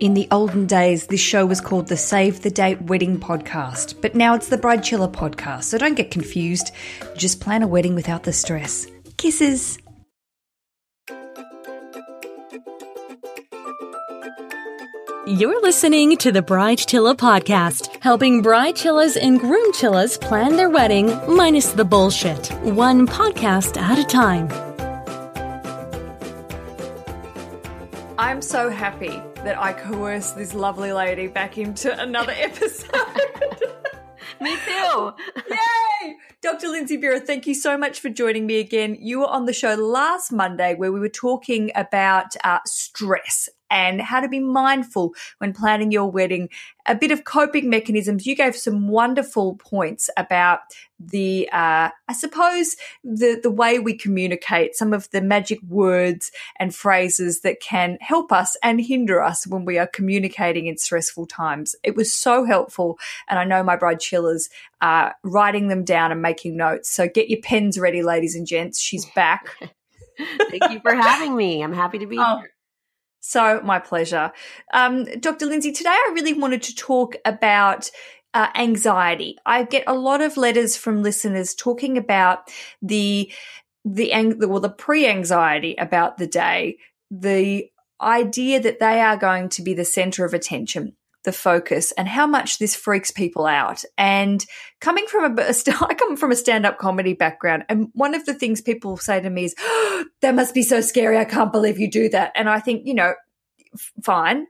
In the olden days, this show was called the Save the Date Wedding Podcast, but now it's the Bride Bridechilla Podcast, so don't get confused. Just plan a wedding without the stress. Kisses. You're listening to the Bride Bridechilla Podcast, helping bride Bridechillas and groom Groomchillas plan their wedding minus the bullshit, one podcast at a time. I'm so happy that I coerced this lovely lady back into another episode. me too. Yay! Dr. Lindsay Bira, thank you so much for joining me again. You were on the show last Monday where we were talking about uh, stress and how to be mindful when planning your wedding, a bit of coping mechanisms. You gave some wonderful points about the, uh, I suppose, the, the way we communicate, some of the magic words and phrases that can help us and hinder us when we are communicating in stressful times. It was so helpful. And I know my Bridechillas are writing them down and making notes. So get your pens ready, ladies and gents. She's back. Thank you for having me. I'm happy to be oh, here. So, my pleasure. Um, Dr. Lindsay, today I really wanted to talk about uh, anxiety. I get a lot of letters from listeners talking about the the well the pre-anxiety about the day, the idea that they are going to be the center of attention the focus and how much this freaks people out. And coming from a, I come from a stand up comedy background. And one of the things people say to me is, oh, that must be so scary. I can't believe you do that. And I think, you know, fine.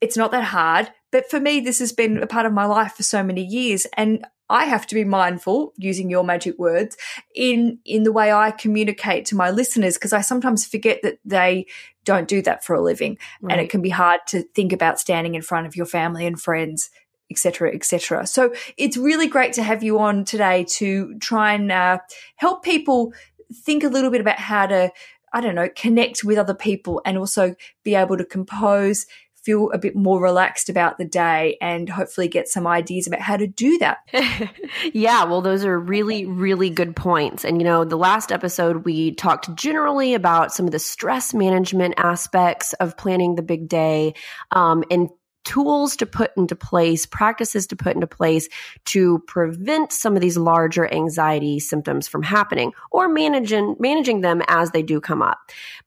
It's not that hard. But for me, this has been a part of my life for so many years. And I have to be mindful using your magic words in in the way I communicate to my listeners because I sometimes forget that they don't do that for a living right. and it can be hard to think about standing in front of your family and friends etc etc so it's really great to have you on today to try and uh, help people think a little bit about how to I don't know, connect with other people and also be able to compose, feel a bit more relaxed about the day and hopefully get some ideas about how to do that. yeah, well, those are really, really good points. And, you know, the last episode, we talked generally about some of the stress management aspects of planning the big day um, and tools to put into place, practices to put into place to prevent some of these larger anxiety symptoms from happening or managing managing them as they do come up.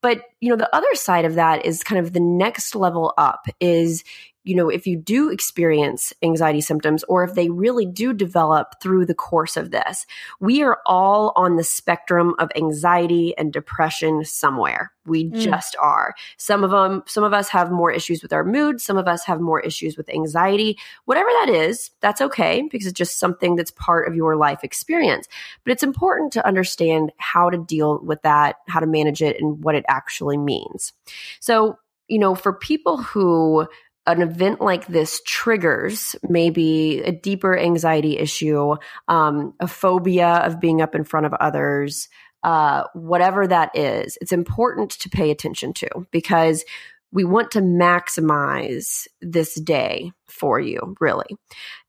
But, you know, the other side of that is kind of the next level up is you know, if you do experience anxiety symptoms or if they really do develop through the course of this, we are all on the spectrum of anxiety and depression somewhere. We mm. just are. Some of them, some of us have more issues with our mood. Some of us have more issues with anxiety. Whatever that is, that's okay because it's just something that's part of your life experience. But it's important to understand how to deal with that, how to manage it, and what it actually means. So, you know, for people who an event like this triggers maybe a deeper anxiety issue, um, a phobia of being up in front of others, uh, whatever that is, it's important to pay attention to because we want to maximize this day for you, really.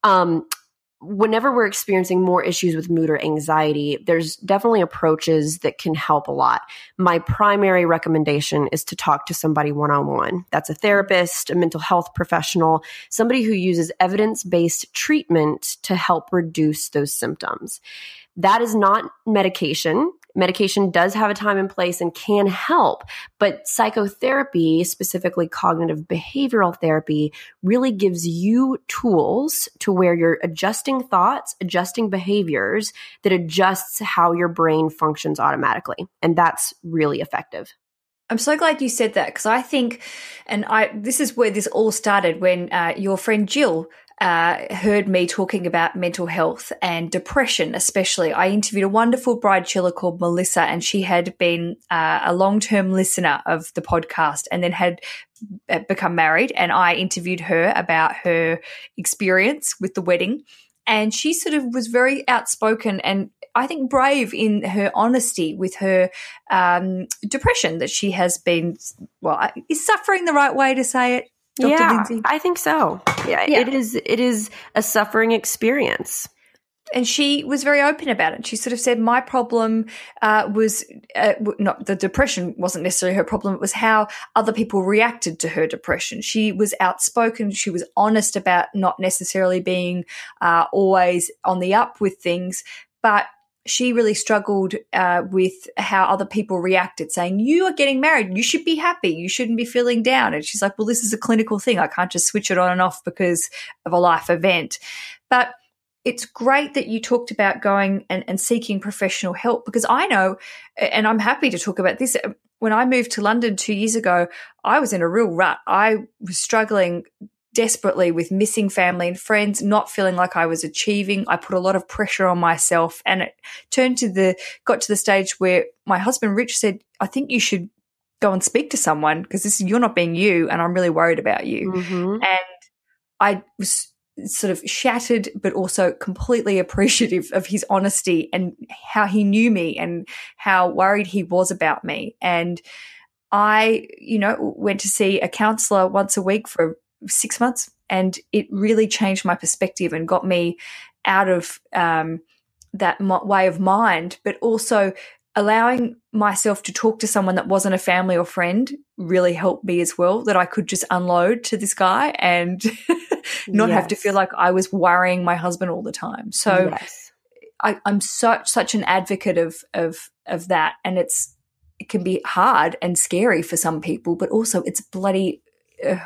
Um, whenever we're experiencing more issues with mood or anxiety, there's definitely approaches that can help a lot. My primary recommendation is to talk to somebody one on one. That's a therapist, a mental health professional, somebody who uses evidence based treatment to help reduce those symptoms. That is not medication. Medication does have a time and place and can help, but psychotherapy, specifically cognitive behavioral therapy, really gives you tools to where you're adjusting thoughts, adjusting behaviors that adjusts how your brain functions automatically. And that's really effective. I'm so glad you said that because I think, and I this is where this all started when uh, your friend Jill uh, heard me talking about mental health and depression, especially. I interviewed a wonderful Bridechilla called Melissa, and she had been uh, a long term listener of the podcast and then had uh, become married. And I interviewed her about her experience with the wedding. And she sort of was very outspoken and I think brave in her honesty with her um, depression that she has been, well, is suffering the right way to say it? Dr. Yeah, Lindsay? I think so. Yeah, yeah, it is. It is a suffering experience. and she was very open about it. She sort of said, "My problem uh, was uh, not the depression wasn't necessarily her problem. It was how other people reacted to her depression. She was outspoken. She was honest about not necessarily being uh, always on the up with things, but." She really struggled uh, with how other people reacted, saying, You are getting married. You should be happy. You shouldn't be feeling down. And she's like, Well, this is a clinical thing. I can't just switch it on and off because of a life event. But it's great that you talked about going and, and, seeking professional help because I know, and I'm happy to talk about this. When I moved to London two years ago, I was in a real rut. I was struggling desperately with missing family and friends, not feeling like I was achieving. I put a lot of pressure on myself and it turned to the, got to the stage where my husband Rich said, I think you should go and speak to someone because this you're not being you and I'm really worried about you. Mm-hmm. And I was sort of shattered, but also completely appreciative of his honesty and how he knew me and how worried he was about me. And I, you know, went to see a counselor once a week for six months and it really changed my perspective and got me out of um, that way of mind, but also allowing myself to talk to someone that wasn't a family or friend really helped me as well that I could just unload to this guy and not yes. have to feel like I was worrying my husband all the time. So yes. I, am such such an advocate of of of that, and it's it can be hard and scary for some people, but also it's bloody. Uh,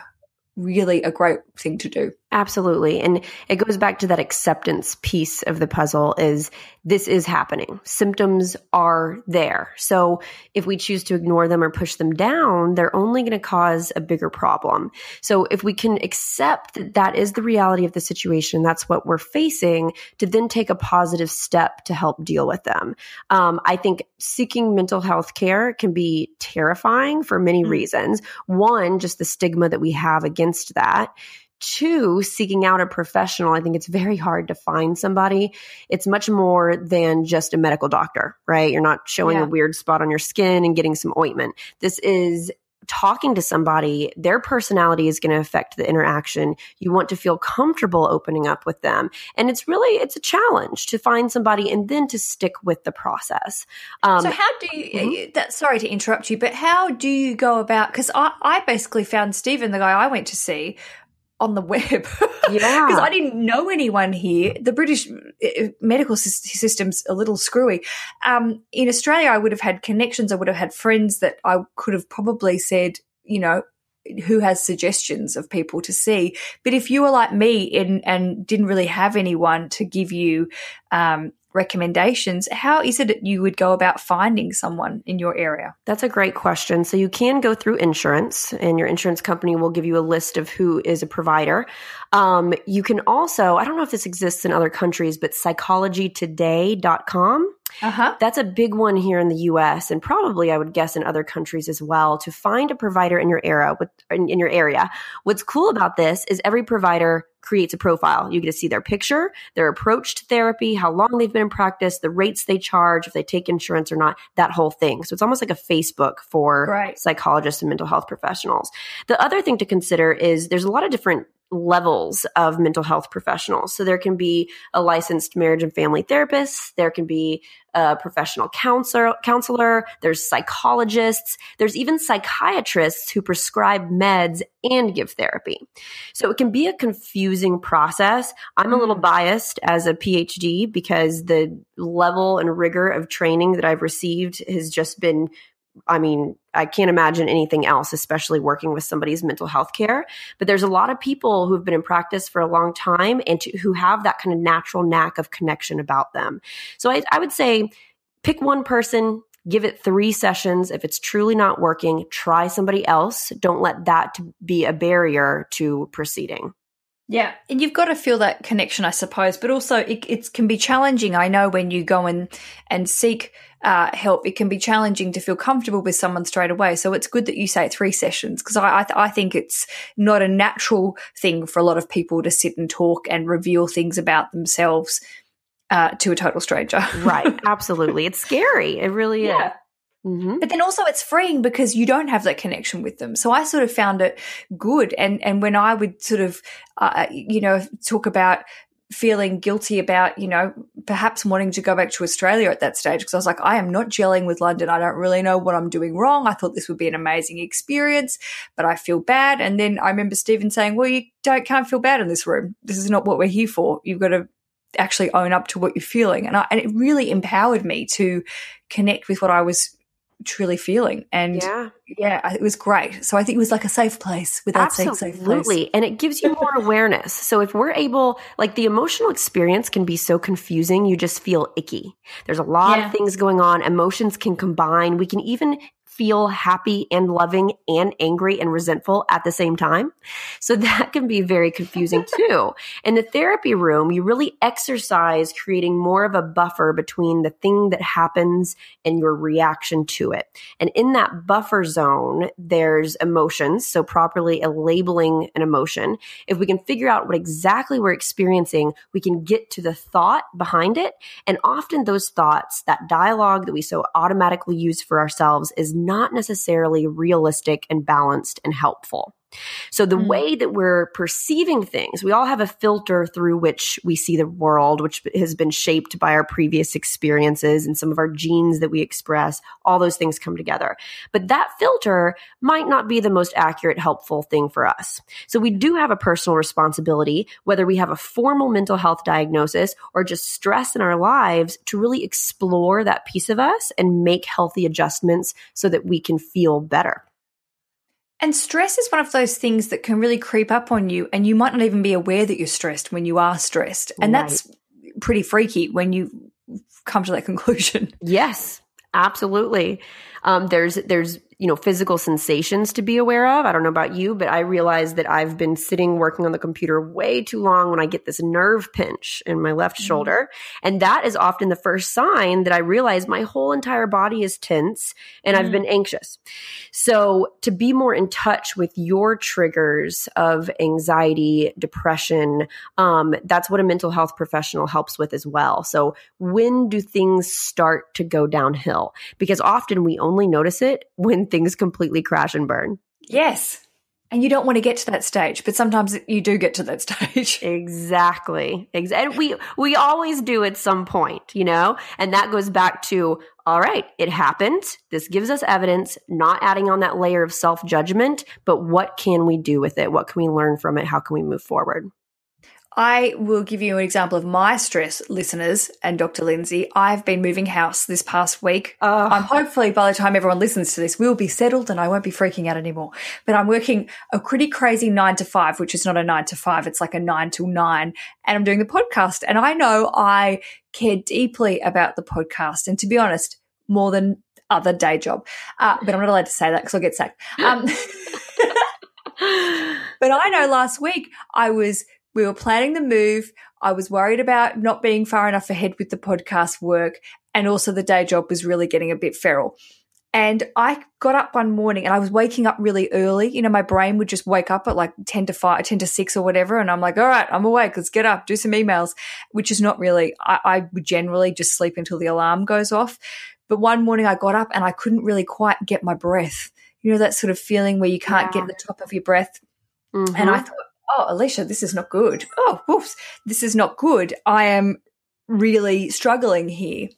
really a great thing to do. Absolutely. And it goes back to that acceptance piece of the puzzle is this is happening. Symptoms are there. So if we choose to ignore them or push them down, they're only going to cause a bigger problem. So if we can accept that that is the reality of the situation, that's what we're facing, to then take a positive step to help deal with them. Um, I think seeking mental health care can be terrifying for many mm-hmm. reasons. One, just the stigma that we have against that two, seeking out a professional, I think it's very hard to find somebody. It's much more than just a medical doctor, right? You're not showing yeah. a weird spot on your skin and getting some ointment. This is talking to somebody, their personality is going to affect the interaction. You want to feel comfortable opening up with them. And it's really, it's a challenge to find somebody and then to stick with the process. Um, so how do you, mm-hmm. that, sorry to interrupt you, but how do you go about, cause I, I basically found Stephen, the guy I went to see, on the web. Yeah. Because I didn't know anyone here. The British uh, medical system's a little screwy. Um, in Australia, I would have had connections. I would have had friends that I could have probably said, you know, who has suggestions of people to see. But if you were like me and, and didn't really have anyone to give you um, recommendations, how is it that you would go about finding someone in your area? That's a great question. So you can go through insurance, and your insurance company will give you a list of who is a provider. Um, you can also, I don't know if this exists in other countries, but psychologytoday.com. Uh-huh. That's a big one here in the US and probably I would guess in other countries as well to find a provider in your area in, in your area. What's cool about this is every provider creates a profile. You get to see their picture, their approach to therapy, how long they've been in practice, the rates they charge, if they take insurance or not, that whole thing. So it's almost like a Facebook for right. psychologists and mental health professionals. The other thing to consider is there's a lot of different levels of mental health professionals. So there can be a licensed marriage and family therapist, there can be a professional counselor, counselor, there's psychologists, there's even psychiatrists who prescribe meds and give therapy. So it can be a confusing process. I'm a little mm. biased as a PhD because the level and rigor of training that I've received has just been I mean, I can't imagine anything else, especially working with somebody's mental health care. But there's a lot of people who've been in practice for a long time and to, who have that kind of natural knack of connection about them. So I, I would say pick one person, give it three sessions. If it's truly not working, try somebody else. Don't let that be a barrier to proceeding. Yeah, and you've got to feel that connection, I suppose, but also it, it can be challenging. I know when you go and and seek uh, help, it can be challenging to feel comfortable with someone straight away. So it's good that you say three sessions because I I, th- I, think it's not a natural thing for a lot of people to sit and talk and reveal things about themselves uh, to a total stranger. right, absolutely. It's scary. It really yeah. is. Mm-hmm. But then also it's freeing because you don't have that connection with them. So I sort of found it good. And, and when I would sort of, uh, you know, talk about feeling guilty about, you know, perhaps wanting to go back to Australia at that stage because I was like, I am not gelling with London. I don't really know what I'm doing wrong. I thought this would be an amazing experience, but I feel bad. And then I remember Stephen saying, Well, you don't can't feel bad in this room. This is not what we're here for. You've got to actually own up to what you're feeling. And, I, and it really empowered me to connect with what I was truly feeling. And yeah. yeah, it was great. So I think it was like a safe place without Absolutely. saying safe place. Absolutely. And it gives you more awareness. So if we're able, like the emotional experience can be so confusing, you just feel icky. There's a lot yeah. of things going on. Emotions can combine. We can even feel happy and loving and angry and resentful at the same time. So that can be very confusing too. In the therapy room, you really exercise creating more of a buffer between the thing that happens and your reaction to it. And in that buffer zone, there's emotions. So properly labeling an emotion. If we can figure out what exactly we're experiencing, we can get to the thought behind it. And often those thoughts, that dialogue that we so automatically use for ourselves is not necessarily realistic and balanced and helpful. So the mm. way that we're perceiving things, we all have a filter through which we see the world, which has been shaped by our previous experiences and some of our genes that we express. All those things come together. But that filter might not be the most accurate, helpful thing for us. So we do have a personal responsibility, whether we have a formal mental health diagnosis or just stress in our lives to really explore that piece of us and make healthy adjustments so that we can feel better. And stress is one of those things that can really creep up on you, and you might not even be aware that you're stressed when you are stressed. And right. that's pretty freaky when you come to that conclusion. Yes, absolutely. Um, there's there's you know, physical sensations to be aware of. I don't know about you, but I realize that I've been sitting working on the computer way too long when I get this nerve pinch in my left mm-hmm. shoulder. And that is often the first sign that I realize my whole entire body is tense and mm-hmm. I've been anxious. So to be more in touch with your triggers of anxiety, depression, um, that's what a mental health professional helps with as well. So when do things start to go downhill? Because often we only notice it when things completely crash and burn. Yes. And you don't want to get to that stage, but sometimes you do get to that stage. Exactly. And we we always do at some point, you know? And that goes back to all right, it happened. This gives us evidence, not adding on that layer of self-judgment, but what can we do with it? What can we learn from it? How can we move forward? I will give you an example of my stress, listeners, and Dr. Lindsay. I've been moving house this past week. Oh. I'm hopefully by the time everyone listens to this, we'll be settled and I won't be freaking out anymore. But I'm working a pretty crazy nine to five, which is not a nine to five. It's like a nine till nine. And I'm doing the podcast. And I know I care deeply about the podcast. And to be honest, more than other day job. Uh, but I'm not allowed to say that because I'll get sacked. Um, but I know last week I was we were planning the move. I was worried about not being far enough ahead with the podcast work. And also the day job was really getting a bit feral. And I got up one morning and I was waking up really early. You know, my brain would just wake up at like 10 to 5, 10 to 6 or whatever. And I'm like, all right, I'm awake. Let's get up, do some emails, which is not really, I, I would generally just sleep until the alarm goes off. But one morning I got up and I couldn't really quite get my breath. You know, that sort of feeling where you can't yeah. get the top of your breath. Mm-hmm. And I thought, oh, Aleisha, this is not good. Oh, whoops, this is not good. I am really struggling here.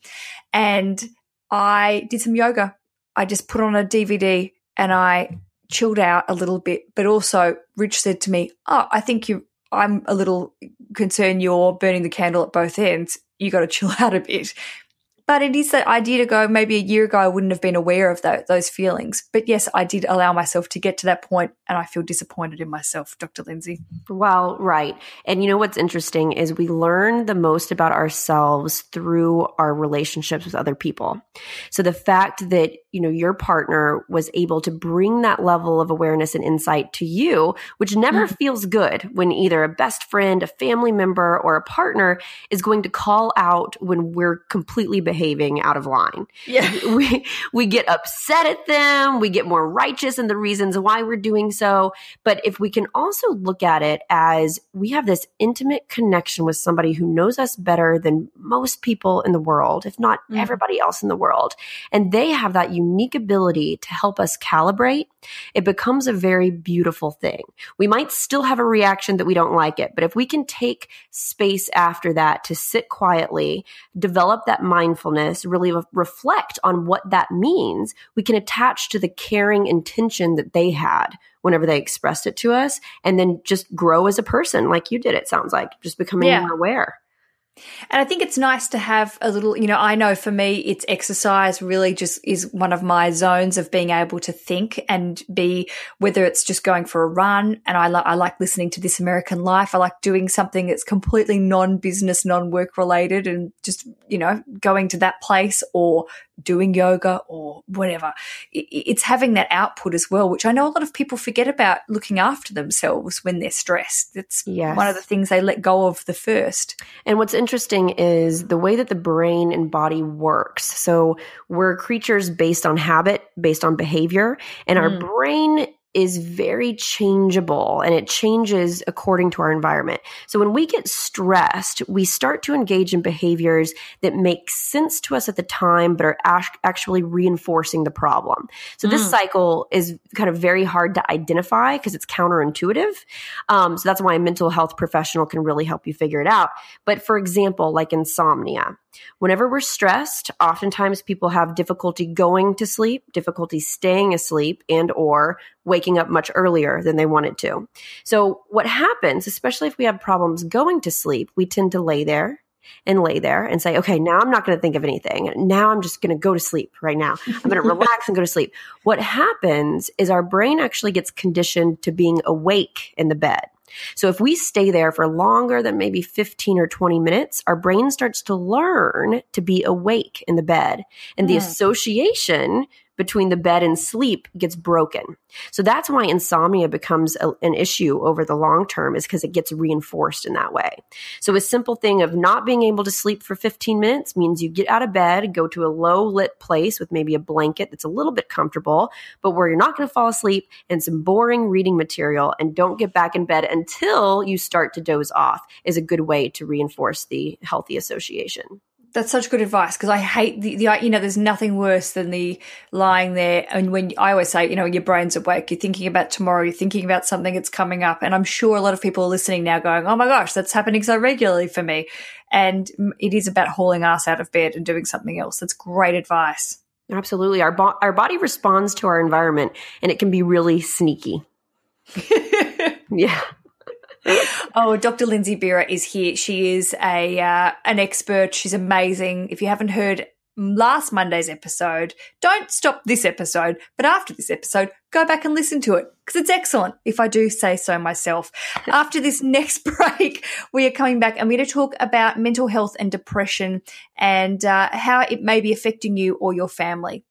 And I did some yoga. I just put on a DVD and I chilled out a little bit. But also, Rich said to me, Oh, I think you, I'm a little concerned you're burning the candle at both ends. You got to chill out a bit. But it is that idea to go, maybe a year ago, I wouldn't have been aware of that, those feelings. But yes, I did allow myself to get to that point and I feel disappointed in myself, Dr. Lindsay. Well, right. And you know what's interesting is we learn the most about ourselves through our relationships with other people. So the fact that, you know, your partner was able to bring that level of awareness and insight to you, which never mm-hmm. feels good when either a best friend, a family member, or a partner is going to call out when we're completely behaving out of line. Yeah. We, we get upset at them. We get more righteous in the reasons why we're doing so. But if we can also look at it as we have this intimate connection with somebody who knows us better than most people in the world, if not mm. everybody else in the world, and they have that unique unique ability to help us calibrate, it becomes a very beautiful thing. We might still have a reaction that we don't like it, but if we can take space after that to sit quietly, develop that mindfulness, really reflect on what that means, we can attach to the caring intention that they had whenever they expressed it to us and then just grow as a person like you did, it sounds like, just becoming yeah. more aware. And I think it's nice to have a little, you know, I know for me, it's exercise really just is one of my zones of being able to think and be, whether it's just going for a run. And I, like I like listening to This American Life. I like doing something that's completely non business, non work related and just, you know, going to that place or doing yoga or whatever. It's having that output as well, which I know a lot of people forget about looking after themselves when they're stressed. It's yes. one of the things they let go of the first. And what's interesting is the way that the brain and body works. So we're creatures based on habit, based on behavior, and mm. our brain is very changeable and it changes according to our environment. So when we get stressed, we start to engage in behaviors that make sense to us at the time, but are actually reinforcing the problem. So mm. this cycle is kind of very hard to identify because it's counterintuitive. Um, so that's why a mental health professional can really help you figure it out. But for example, like insomnia, Whenever we're stressed, oftentimes people have difficulty going to sleep, difficulty staying asleep and or waking up much earlier than they wanted to. So what happens, especially if we have problems going to sleep, we tend to lay there and lay there and say, okay, now I'm not going to think of anything. Now I'm just going to go to sleep right now. I'm going to relax and go to sleep. What happens is our brain actually gets conditioned to being awake in the bed. So if we stay there for longer than maybe 15 or 20 minutes, our brain starts to learn to be awake in the bed. And the hmm. association between the bed and sleep gets broken. So that's why insomnia becomes a, an issue over the long term is because it gets reinforced in that way. So a simple thing of not being able to sleep for 15 minutes means you get out of bed, go to a low lit place with maybe a blanket that's a little bit comfortable, but where you're not going to fall asleep and some boring reading material and don't get back in bed until you start to doze off is a good way to reinforce the healthy association that's such good advice because I hate the, the, you know, there's nothing worse than the lying there. And when I always say, you know, your brain's awake, you're thinking about tomorrow, you're thinking about something that's coming up. And I'm sure a lot of people are listening now going, oh my gosh, that's happening so regularly for me. And it is about hauling us out of bed and doing something else. That's great advice. Absolutely. Our, bo- our body responds to our environment and it can be really sneaky. yeah oh, Dr. Lindsay Bira is here. She is a uh, an expert. She's amazing. If you haven't heard last Monday's episode, don't stop this episode, but after this episode, go back and listen to it because it's excellent, if I do say so myself. after this next break, we are coming back and we're going to talk about mental health and depression and uh, how it may be affecting you or your family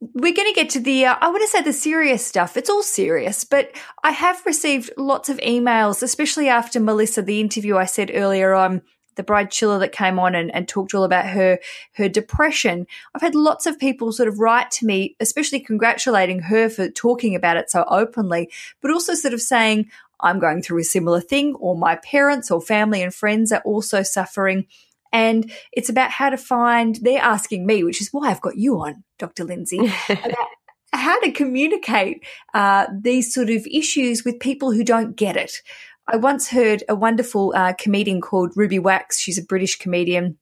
we're going to get to the, uh, I want to say the serious stuff. It's all serious, but I have received lots of emails, especially after Melissa, the interview I said earlier on, the Bridechilla that came on and, and talked all about her, her depression. I've had lots of people sort of write to me, especially congratulating her for talking about it so openly, but also sort of saying, I'm going through a similar thing, or my parents or family and friends are also suffering. And it's about how to find, they're asking me, which is why I've got you on, Dr. Lindsay, about how to communicate uh, these sort of issues with people who don't get it. I once heard a wonderful uh, comedian called Ruby Wax. She's a British comedian.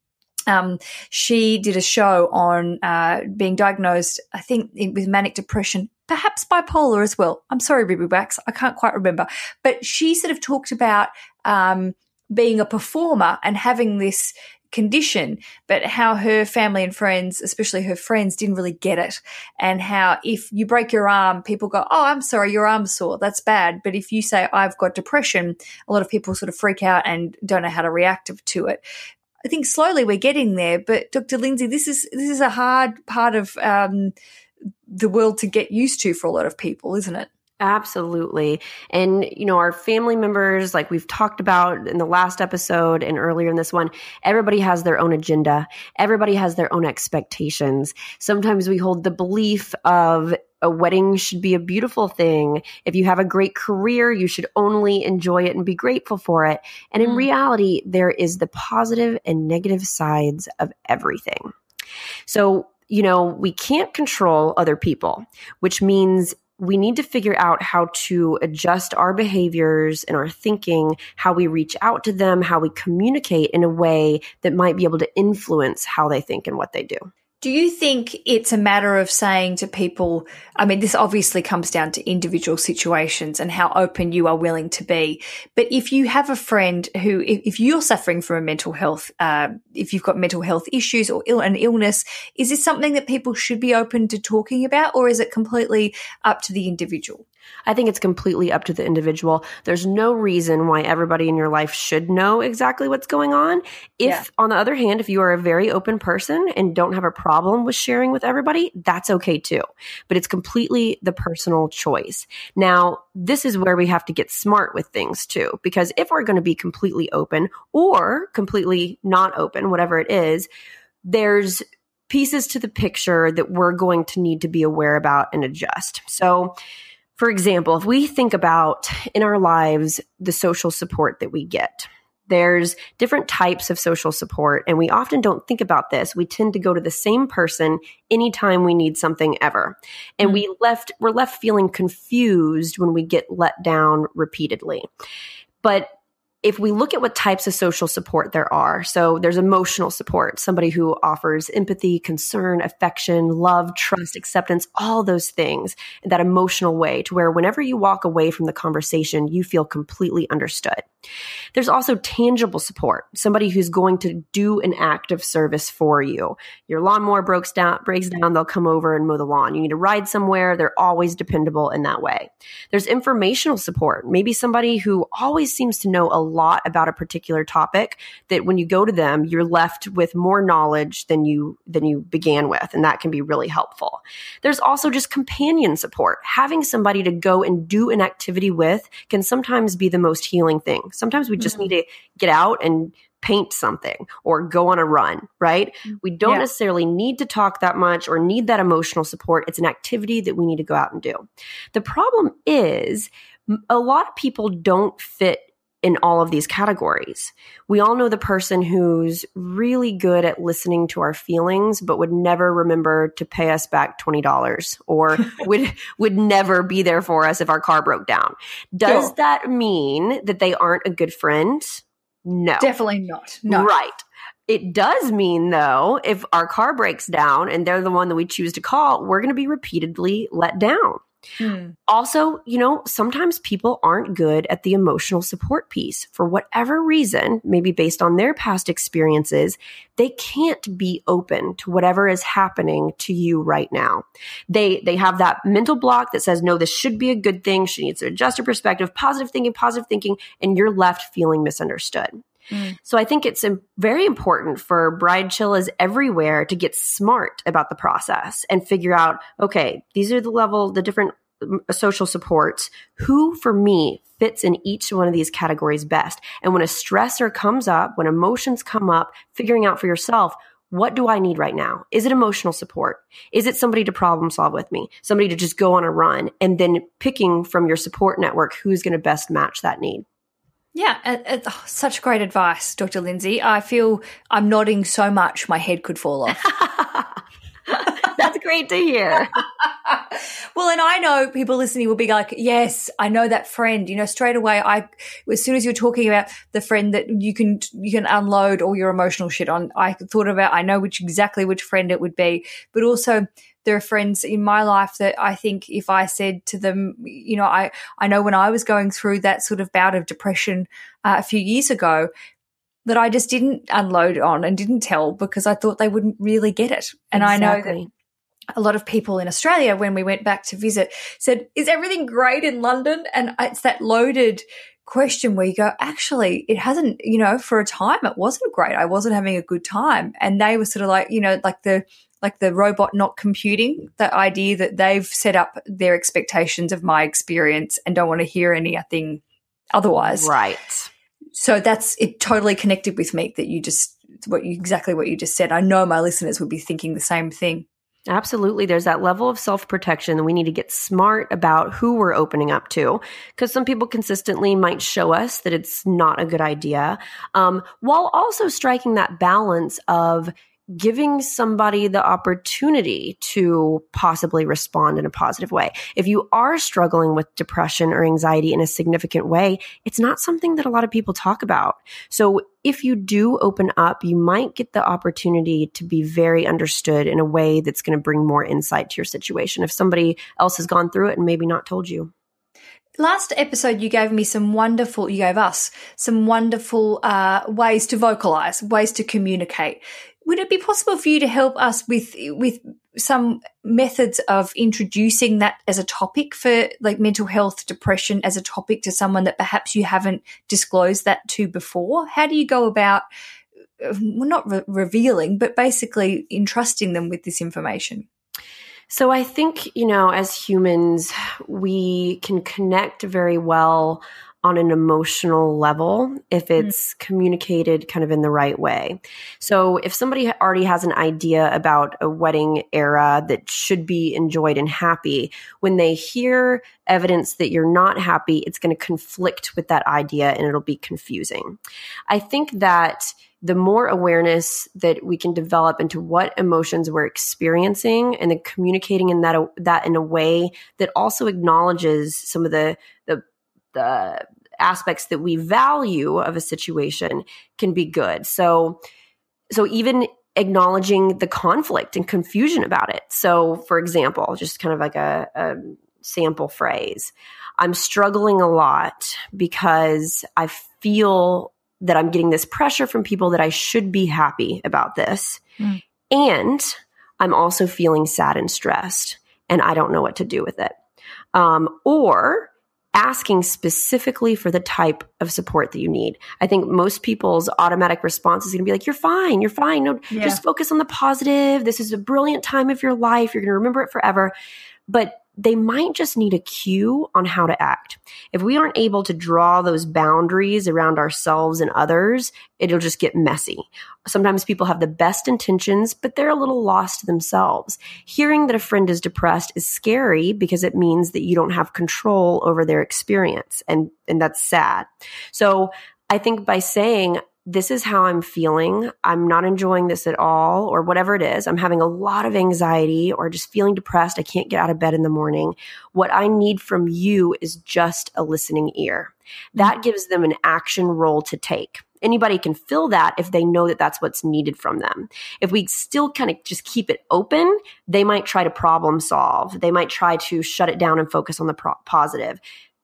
Um, she did a show on uh, being diagnosed, I think, with manic depression, perhaps bipolar as well. I'm sorry, Ruby Wax, I can't quite remember, but she sort of talked about um, being a performer and having this condition, but how her family and friends, especially her friends, didn't really get it. And how if you break your arm, people go, Oh, I'm sorry, your arm's sore. That's bad. But if you say, I've got depression, a lot of people sort of freak out and don't know how to react to it. I think slowly we're getting there, but Dr. Lindsay, this is this is a hard part of um, the world to get used to for a lot of people, isn't it? Absolutely. And, you know, our family members, like we've talked about in the last episode and earlier in this one, everybody has their own agenda. Everybody has their own expectations. Sometimes we hold the belief of a wedding should be a beautiful thing. If you have a great career, you should only enjoy it and be grateful for it. And in mm. reality, there is the positive and negative sides of everything. So you know, we can't control other people, which means we need to figure out how to adjust our behaviors and our thinking, how we reach out to them, how we communicate in a way that might be able to influence how they think and what they do. Do you think it's a matter of saying to people, I mean, this obviously comes down to individual situations and how open you are willing to be. But if you have a friend who, if you're suffering from a mental health, uh, if you've got mental health issues or Ill, an illness, is this something that people should be open to talking about or is it completely up to the individual? I think it's completely up to the individual. There's no reason why everybody in your life should know exactly what's going on. If, yeah. on the other hand, if you are a very open person and don't have a problem with sharing with everybody, that's okay too. But it's completely the personal choice. Now, this is where we have to get smart with things too, because if we're going to be completely open or completely not open, whatever it is, there's pieces to the picture that we're going to need to be aware about and adjust. So, for example, if we think about in our lives the social support that we get, there's different types of social support, and we often don't think about this. We tend to go to the same person anytime we need something ever. And mm-hmm. we left we're left feeling confused when we get let down repeatedly. But if we look at what types of social support there are, so there's emotional support, somebody who offers empathy, concern, affection, love, trust, acceptance, all those things in that emotional way to where whenever you walk away from the conversation, you feel completely understood. There's also tangible support, somebody who's going to do an act of service for you. Your lawnmower breaks down, breaks down, they'll come over and mow the lawn. You need to ride somewhere, they're always dependable in that way. There's informational support, maybe somebody who always seems to know a lot about a particular topic that when you go to them, you're left with more knowledge than you than you began with, and that can be really helpful. There's also just companion support. Having somebody to go and do an activity with can sometimes be the most healing thing. Sometimes we just mm-hmm. need to get out and paint something or go on a run, right? Mm, we don't yeah. necessarily need to talk that much or need that emotional support. It's an activity that we need to go out and do. The problem is a lot of people don't fit in all of these categories. We all know the person who's really good at listening to our feelings, but would never remember to pay us back $20 or would, would never be there for us if our car broke down. Does that mean that they aren't a good friend? No. Definitely not. No. Right. It does mean, though, if our car breaks down and they're the one that we choose to call, we're going to be repeatedly let down. Hmm. Also, you know, sometimes people aren't good at the emotional support piece for whatever reason, maybe based on their past experiences, they can't be open to whatever is happening to you right now. They they have that mental block that says no, this should be a good thing. She needs to adjust her perspective, positive thinking, positive thinking, and you're left feeling misunderstood. Mm. So I think it's very important for Bridechillas everywhere to get smart about the process and figure out, okay, these are the level, the different mm, social supports. Who for me fits in each one of these categories best? And when a stressor comes up, when emotions come up, figuring out for yourself, what do I need right now? Is it emotional support? Is it somebody to problem solve with me? Somebody to just go on a run and then picking from your support network who's going to best match that need? Yeah, it, it, oh, such great advice, Dr. Lindsay. I feel I'm nodding so much my head could fall off. That's great to hear. well, and I know people listening will be like, yes, I know that friend. You know, straight away, I, as soon as you're talking about the friend that you can, you can unload all your emotional shit on, I thought about, I know which exactly which friend it would be, but also there are friends in my life that I think if I said to them, you know, I, I know when I was going through that sort of bout of depression uh, a few years ago, that I just didn't unload on and didn't tell because I thought they wouldn't really get it. And exactly. I know that a lot of people in Australia, when we went back to visit, said, Is everything great in London? And it's that loaded question where you go, Actually, it hasn't, you know, for a time, it wasn't great. I wasn't having a good time. And they were sort of like, you know, like the, like the robot not computing, the idea that they've set up their expectations of my experience and don't want to hear anything otherwise. Right. So that's it totally connected with me that you just what you exactly what you just said. I know my listeners would be thinking the same thing. Absolutely. There's that level of self protection that we need to get smart about who we're opening up to. Because some people consistently might show us that it's not a good idea, um, while also striking that balance of giving somebody the opportunity to possibly respond in a positive way. If you are struggling with depression or anxiety in a significant way, it's not something that a lot of people talk about. So if you do open up, you might get the opportunity to be very understood in a way that's going to bring more insight to your situation. If somebody else has gone through it and maybe not told you. Last episode, you gave me some wonderful, you gave us some wonderful uh, ways to vocalize, ways to communicate. Would it be possible for you to help us with with some methods of introducing that as a topic for like mental health, depression as a topic to someone that perhaps you haven't disclosed that to before? How do you go about, uh, well, not re- revealing, but basically entrusting them with this information? So I think, you know, as humans, we can connect very well on an emotional level if mm. it's mm. communicated kind of in the right way. So if somebody already has an idea about a wedding era that should be enjoyed and happy, when they hear evidence that you're not happy, it's going to conflict with that idea and it'll be confusing. I think that the more awareness that we can develop into what emotions we're experiencing and then communicating in that that in a way that also acknowledges some of the the the aspects that we value of a situation can be good. So so even acknowledging the conflict and confusion about it. So for example, just kind of like a, a sample phrase. I'm struggling a lot because I feel that I'm getting this pressure from people that I should be happy about this. Mm. And I'm also feeling sad and stressed and I don't know what to do with it. Um, or asking specifically for the type of support that you need. I think most people's automatic response is going to be like, you're fine, you're fine. No, yeah. just focus on the positive. This is a brilliant time of your life. You're going to remember it forever. But they might just need a cue on how to act. If we aren't able to draw those boundaries around ourselves and others, it'll just get messy. Sometimes people have the best intentions, but they're a little lost to themselves. Hearing that a friend is depressed is scary because it means that you don't have control over their experience. And, and that's sad. So I think by saying, this is how I'm feeling. I'm not enjoying this at all, or whatever it is. I'm having a lot of anxiety or just feeling depressed. I can't get out of bed in the morning. What I need from you is just a listening ear. That gives them an action role to take. Anybody can fill that if they know that that's what's needed from them. If we still kind of just keep it open, they might try to problem solve. They might try to shut it down and focus on the pro- positive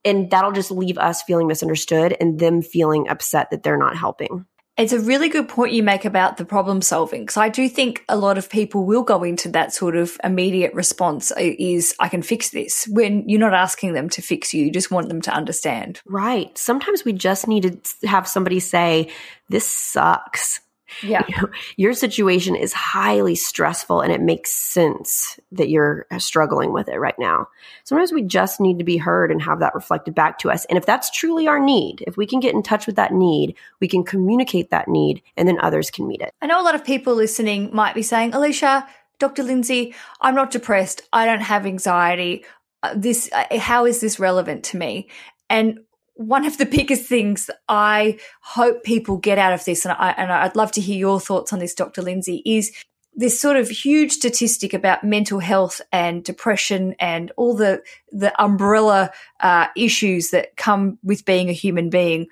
and that'll just leave us feeling misunderstood and them feeling upset that they're not helping. It's a really good point you make about the problem solving because I do think a lot of people will go into that sort of immediate response oh, is I can fix this when you're not asking them to fix you, you just want them to understand. Right. Sometimes we just need to have somebody say, This sucks. Yeah. You know, your situation is highly stressful and it makes sense that you're struggling with it right now. Sometimes we just need to be heard and have that reflected back to us. And if that's truly our need, if we can get in touch with that need, we can communicate that need and then others can meet it. I know a lot of people listening might be saying, Aleisha, Dr. Lindsay, I'm not depressed. I don't have anxiety. Uh, this, uh, how is this relevant to me? And one of the biggest things I hope people get out of this, and, I, and I'd love to hear your thoughts on this, Dr. Lindsay, is this sort of huge statistic about mental health and depression and all the the umbrella uh, issues that come with being a human being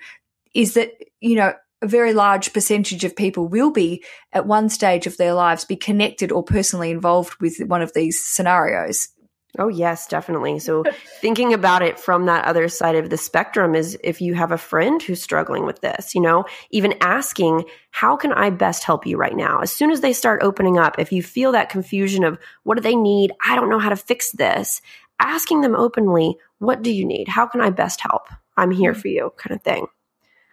is that you know a very large percentage of people will be at one stage of their lives be connected or personally involved with one of these scenarios Oh, yes, definitely. So, thinking about it from that other side of the spectrum is if you have a friend who's struggling with this, you know, even asking, how can I best help you right now? As soon as they start opening up, if you feel that confusion of what do they need? I don't know how to fix this. Asking them openly, what do you need? How can I best help? I'm here mm. for you, kind of thing.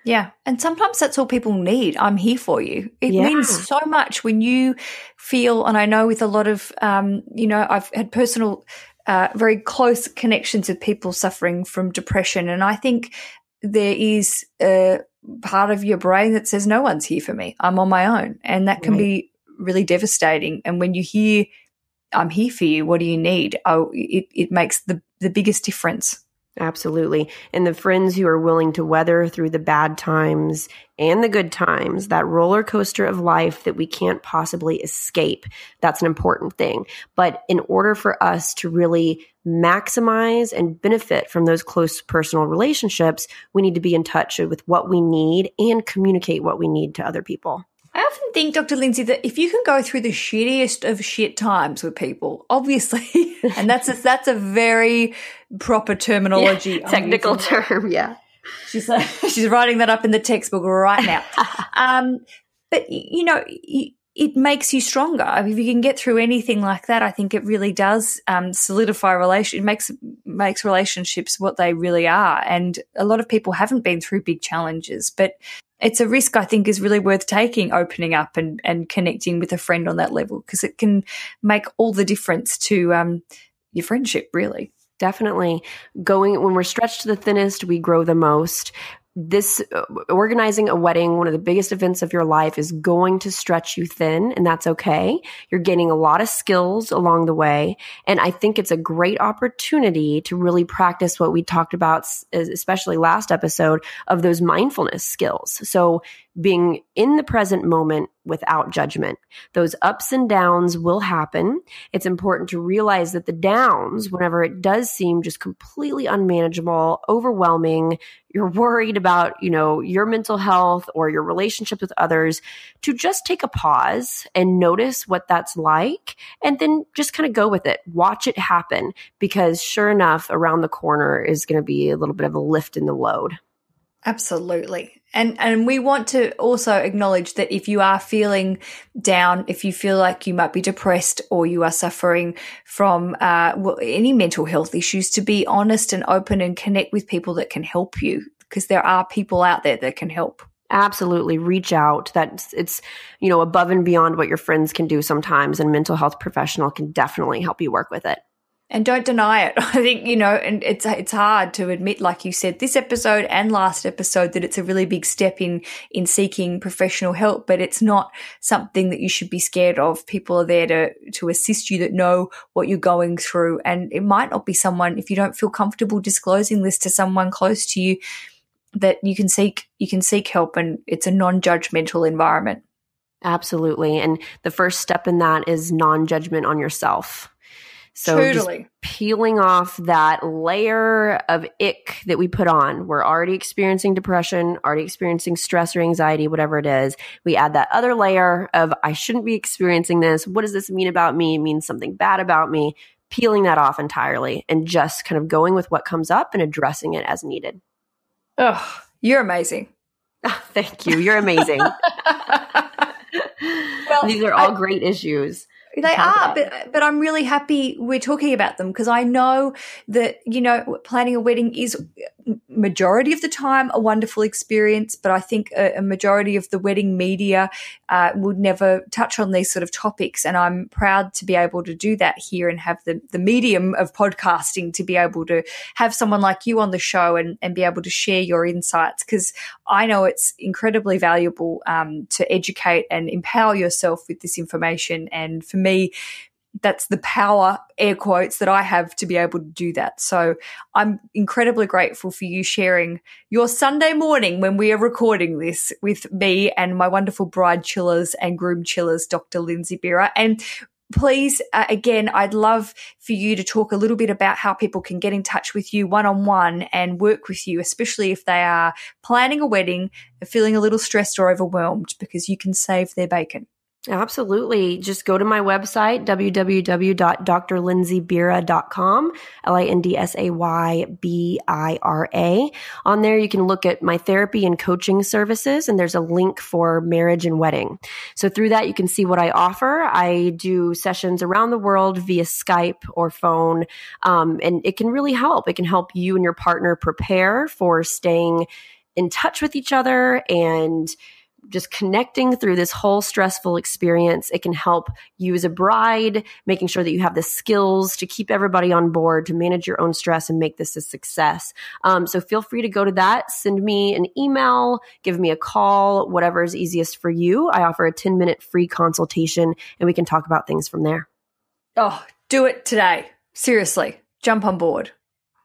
Yeah. And sometimes that's all people need. I'm here for you. It yeah. means so much when you feel, and I know with a lot of, um, you know, I've had personal, uh, very close connections with people suffering from depression. And I think there is a part of your brain that says, no one's here for me. I'm on my own. And that can right. be really devastating. And when you hear, I'm here for you, what do you need? Oh, it, it makes the, the biggest difference. Absolutely. And the friends who are willing to weather through the bad times and the good times, that roller coaster of life that we can't possibly escape. That's an important thing. But in order for us to really maximize and benefit from those close personal relationships, we need to be in touch with what we need and communicate what we need to other people. I often think, Dr. Lindsay, that if you can go through the shittiest of shit times with people, obviously, and that's a, that's a very proper terminology, yeah, technical term, yeah. She's uh, she's writing that up in the textbook right now. um, but you know, it makes you stronger. if you can get through anything like that, I think it really does um, solidify relation. It makes makes relationships what they really are. And a lot of people haven't been through big challenges, but it's a risk I think is really worth taking, opening up and, and connecting with a friend on that level, because it can make all the difference to um, your friendship, really. Definitely. Going when we're stretched to the thinnest, we grow the most this uh, organizing a wedding, one of the biggest events of your life, is going to stretch you thin, and that's okay. You're gaining a lot of skills along the way. And I think it's a great opportunity to really practice what we talked about, especially last episode, of those mindfulness skills. So being in the present moment without judgment. Those ups and downs will happen. It's important to realize that the downs, whenever it does seem just completely unmanageable, overwhelming, you're worried about, you know, your mental health or your relationship with others, to just take a pause and notice what that's like and then just kind of go with it. Watch it happen because sure enough, around the corner is going to be a little bit of a lift in the load. Absolutely. And and we want to also acknowledge that if you are feeling down, if you feel like you might be depressed or you are suffering from uh, well, any mental health issues, to be honest and open and connect with people that can help you because there are people out there that can help. Absolutely, reach out. That's it's you know above and beyond what your friends can do sometimes, and mental health professional can definitely help you work with it and don't deny it. I think you know, and it's it's hard to admit, like you said, this episode and last episode, that it's a really big step in in seeking professional help. But it's not something that you should be scared of. People are there to to assist you that know what you're going through, and it might not be someone if you don't feel comfortable disclosing this to someone close to you that you can seek you can seek help, and it's a non judgmental environment. Absolutely, and the first step in that is non judgment on yourself so totally. peeling off that layer of ick that we put on. We're already experiencing depression, already experiencing stress or anxiety, whatever it is. We add that other layer of I shouldn't be experiencing this. What does this mean about me? It means something bad about me. Peeling that off entirely and just kind of going with what comes up and addressing it as needed. Oh, you're amazing. thank you. You're amazing. well, These are all I, great issues. They are, but but I'm really happy we're talking about them because I know that you know planning a wedding is majority of the time a wonderful experience, but I think a, a majority of the wedding media uh, would never touch on these sort of topics, and I'm proud to be able to do that here and have the the medium of podcasting to be able to have someone like you on the show and and be able to share your insights because I know it's incredibly valuable um, to educate and empower yourself with this information, and for me, that's the power air quotes that I have to be able to do that. So I'm incredibly grateful for you sharing your Sunday morning when we are recording this with me and my wonderful Bridechillas and Groomchillas, Dr. Lindsay Bira. And please, uh, again, I'd love for you to talk a little bit about how people can get in touch with you one on one and work with you, especially if they are planning a wedding, feeling a little stressed or overwhelmed, because you can save their bacon. Absolutely. Just go to my website, www.drlindsaybira.com, L-I-N-D-S-A-Y-B-I-R-A. On there, you can look at my therapy and coaching services, and there's a link for marriage and wedding. So through that, you can see what I offer. I do sessions around the world via Skype or phone, um, and it can really help. It can help you and your partner prepare for staying in touch with each other and just connecting through this whole stressful experience. It can help you as a bride, making sure that you have the skills to keep everybody on board, to manage your own stress and make this a success. Um, so feel free to go to that, send me an email, give me a call, whatever is easiest for you. I offer a 10 minute free consultation and we can talk about things from there. Oh, do it today. Seriously, jump on board.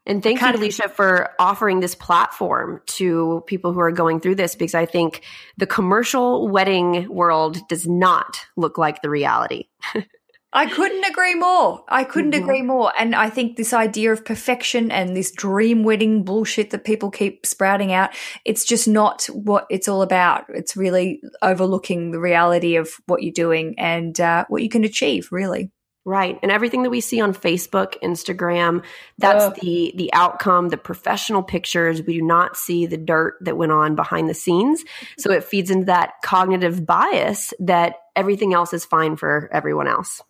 And thank you, Aleisha, for offering this platform to people who are going through this because I think the commercial wedding world does not look like the reality. I couldn't agree more. I couldn't mm-hmm. agree more. And I think this idea of perfection and this dream wedding bullshit that people keep sprouting out, it's just not what it's all about. It's really overlooking the reality of what you're doing and uh, what you can achieve, really. Right. And everything that we see on Facebook, Instagram, that's uh, the the outcome, the professional pictures. We do not see the dirt that went on behind the scenes. So it feeds into that cognitive bias that everything else is fine for everyone else.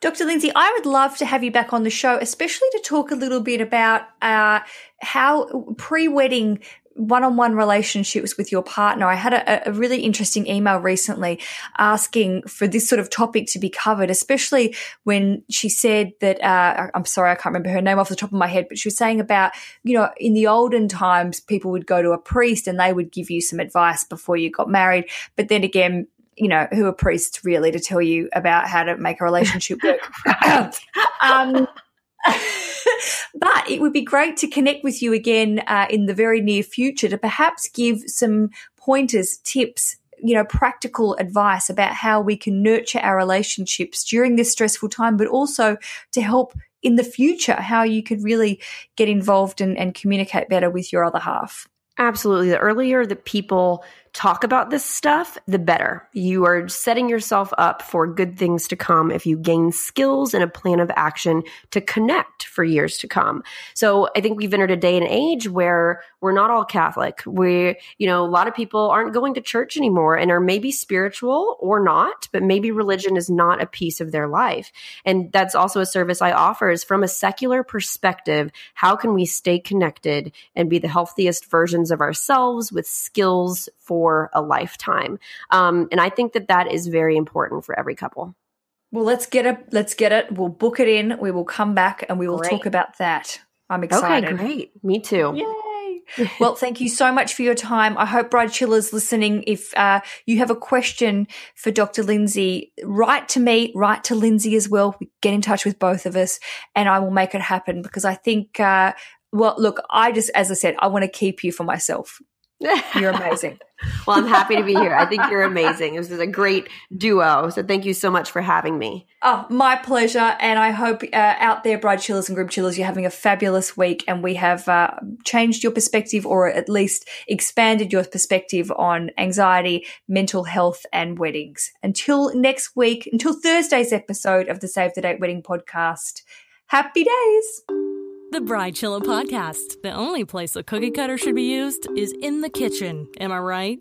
Dr. Lindsay, I would love to have you back on the show, especially to talk a little bit about uh, how pre wedding one-on-one relationships with your partner. I had a, a, really interesting email recently asking for this sort of topic to be covered, especially when she said that, uh, I'm sorry, I can't remember her name off the top of my head, but she was saying about, you know, in the olden times, people would go to a priest and they would give you some advice before you got married. But then again, you know, who are priests really to tell you about how to make a relationship work. um, but it would be great to connect with you again uh, in the very near future to perhaps give some pointers, tips, you know, practical advice about how we can nurture our relationships during this stressful time, but also to help in the future how you could really get involved and, and communicate better with your other half. Absolutely. The earlier that people talk about this stuff, the better. You are setting yourself up for good things to come if you gain skills and a plan of action to connect for years to come. So I think we've entered a day and age where we're not all Catholic. We, you know, a lot of people aren't going to church anymore and are maybe spiritual or not, but maybe religion is not a piece of their life. And that's also a service I offer is from a secular perspective, how can we stay connected and be the healthiest versions of ourselves with skills for a lifetime. Um, and I think that that is very important for every couple. Well, let's get it. Let's get it. We'll book it in. We will come back and we will great. talk about that. I'm excited. Okay, great. Me too. Yay. well, thank you so much for your time. I hope Bridechillas listening, if uh, you have a question for Dr. Lindsay, write to me, write to Lindsay as well. Get in touch with both of us and I will make it happen because I think, uh, well, look, I just, as I said, I want to keep you for myself. You're amazing. well, I'm happy to be here. I think you're amazing. This is a great duo. So thank you so much for having me. Oh, my pleasure. And I hope uh, out there, Bridechillas and Groomchillas, you're having a fabulous week and we have uh, changed your perspective or at least expanded your perspective on anxiety, mental health, and weddings. Until next week, until Thursday's episode of the Save the Date Wedding podcast, happy days. The Bridechilla Podcast. The only place a cookie cutter should be used is in the kitchen. Am I right?